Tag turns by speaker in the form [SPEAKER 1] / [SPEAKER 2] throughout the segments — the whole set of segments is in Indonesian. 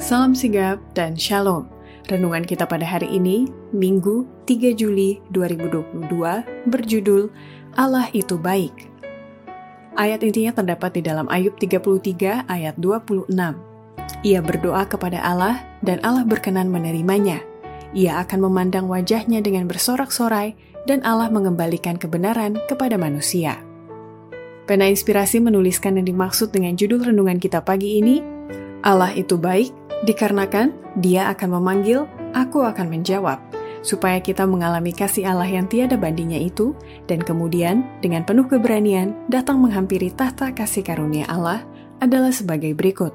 [SPEAKER 1] Salam sigap dan shalom. Renungan kita pada hari ini, Minggu 3 Juli 2022, berjudul Allah itu baik. Ayat intinya terdapat di dalam Ayub 33 ayat 26. Ia berdoa kepada Allah dan Allah berkenan menerimanya. Ia akan memandang wajahnya dengan bersorak-sorai dan Allah mengembalikan kebenaran kepada manusia. Pena Inspirasi menuliskan yang dimaksud dengan judul renungan kita pagi ini, Allah itu baik Dikarenakan dia akan memanggil, aku akan menjawab, supaya kita mengalami kasih Allah yang tiada bandingnya itu, dan kemudian dengan penuh keberanian datang menghampiri tahta kasih karunia Allah adalah sebagai berikut.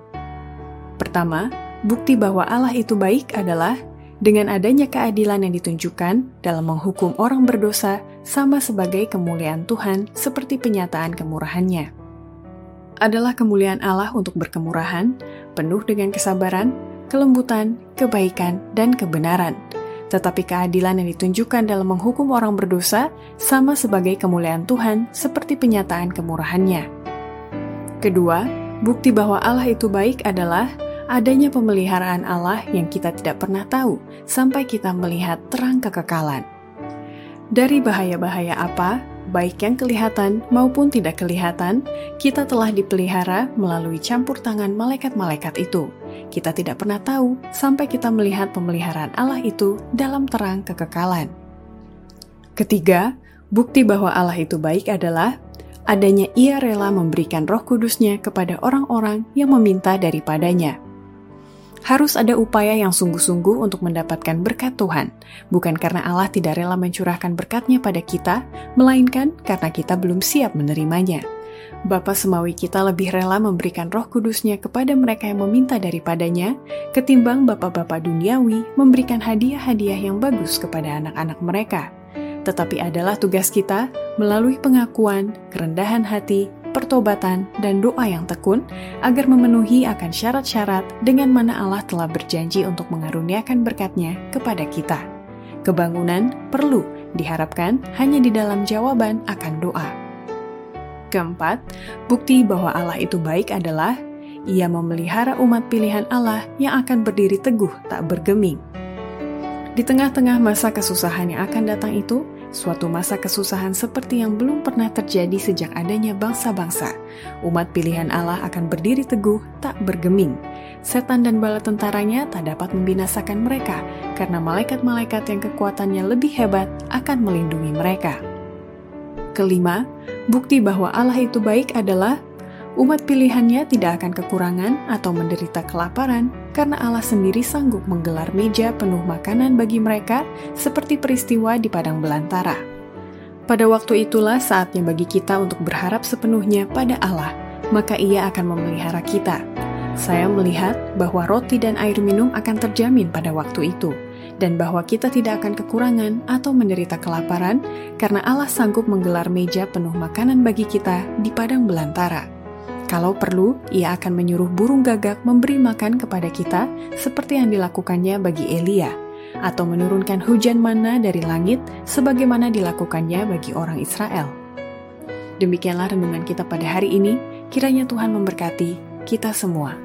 [SPEAKER 1] Pertama, bukti bahwa Allah itu baik adalah dengan adanya keadilan yang ditunjukkan dalam menghukum orang berdosa sama sebagai kemuliaan Tuhan seperti penyataan kemurahannya. Adalah kemuliaan Allah untuk berkemurahan, penuh dengan kesabaran, kelembutan, kebaikan, dan kebenaran. Tetapi keadilan yang ditunjukkan dalam menghukum orang berdosa sama sebagai kemuliaan Tuhan seperti penyataan kemurahannya. Kedua, bukti bahwa Allah itu baik adalah adanya pemeliharaan Allah yang kita tidak pernah tahu sampai kita melihat terang kekekalan. Dari bahaya-bahaya apa baik yang kelihatan maupun tidak kelihatan, kita telah dipelihara melalui campur tangan malaikat-malaikat itu. Kita tidak pernah tahu sampai kita melihat pemeliharaan Allah itu dalam terang kekekalan. Ketiga, bukti bahwa Allah itu baik adalah adanya ia rela memberikan roh kudusnya kepada orang-orang yang meminta daripadanya harus ada upaya yang sungguh-sungguh untuk mendapatkan berkat Tuhan, bukan karena Allah tidak rela mencurahkan berkatnya pada kita, melainkan karena kita belum siap menerimanya. Bapa Semawi kita lebih rela memberikan roh kudusnya kepada mereka yang meminta daripadanya, ketimbang bapak-bapak duniawi memberikan hadiah-hadiah yang bagus kepada anak-anak mereka. Tetapi adalah tugas kita melalui pengakuan, kerendahan hati, pertobatan, dan doa yang tekun agar memenuhi akan syarat-syarat dengan mana Allah telah berjanji untuk mengaruniakan berkatnya kepada kita. Kebangunan perlu diharapkan hanya di dalam jawaban akan doa. Keempat, bukti bahwa Allah itu baik adalah ia memelihara umat pilihan Allah yang akan berdiri teguh tak bergeming. Di tengah-tengah masa kesusahan yang akan datang itu, suatu masa kesusahan seperti yang belum pernah terjadi sejak adanya bangsa-bangsa. Umat pilihan Allah akan berdiri teguh, tak bergeming. Setan dan bala tentaranya tak dapat membinasakan mereka, karena malaikat-malaikat yang kekuatannya lebih hebat akan melindungi mereka. Kelima, bukti bahwa Allah itu baik adalah umat pilihannya tidak akan kekurangan atau menderita kelaparan karena Allah sendiri sanggup menggelar meja penuh makanan bagi mereka seperti peristiwa di padang belantara. Pada waktu itulah saatnya bagi kita untuk berharap sepenuhnya pada Allah, maka ia akan memelihara kita. Saya melihat bahwa roti dan air minum akan terjamin pada waktu itu, dan bahwa kita tidak akan kekurangan atau menderita kelaparan karena Allah sanggup menggelar meja penuh makanan bagi kita di padang belantara. Kalau perlu, ia akan menyuruh burung gagak memberi makan kepada kita seperti yang dilakukannya bagi Elia, atau menurunkan hujan mana dari langit sebagaimana dilakukannya bagi orang Israel. Demikianlah renungan kita pada hari ini, kiranya Tuhan memberkati kita semua.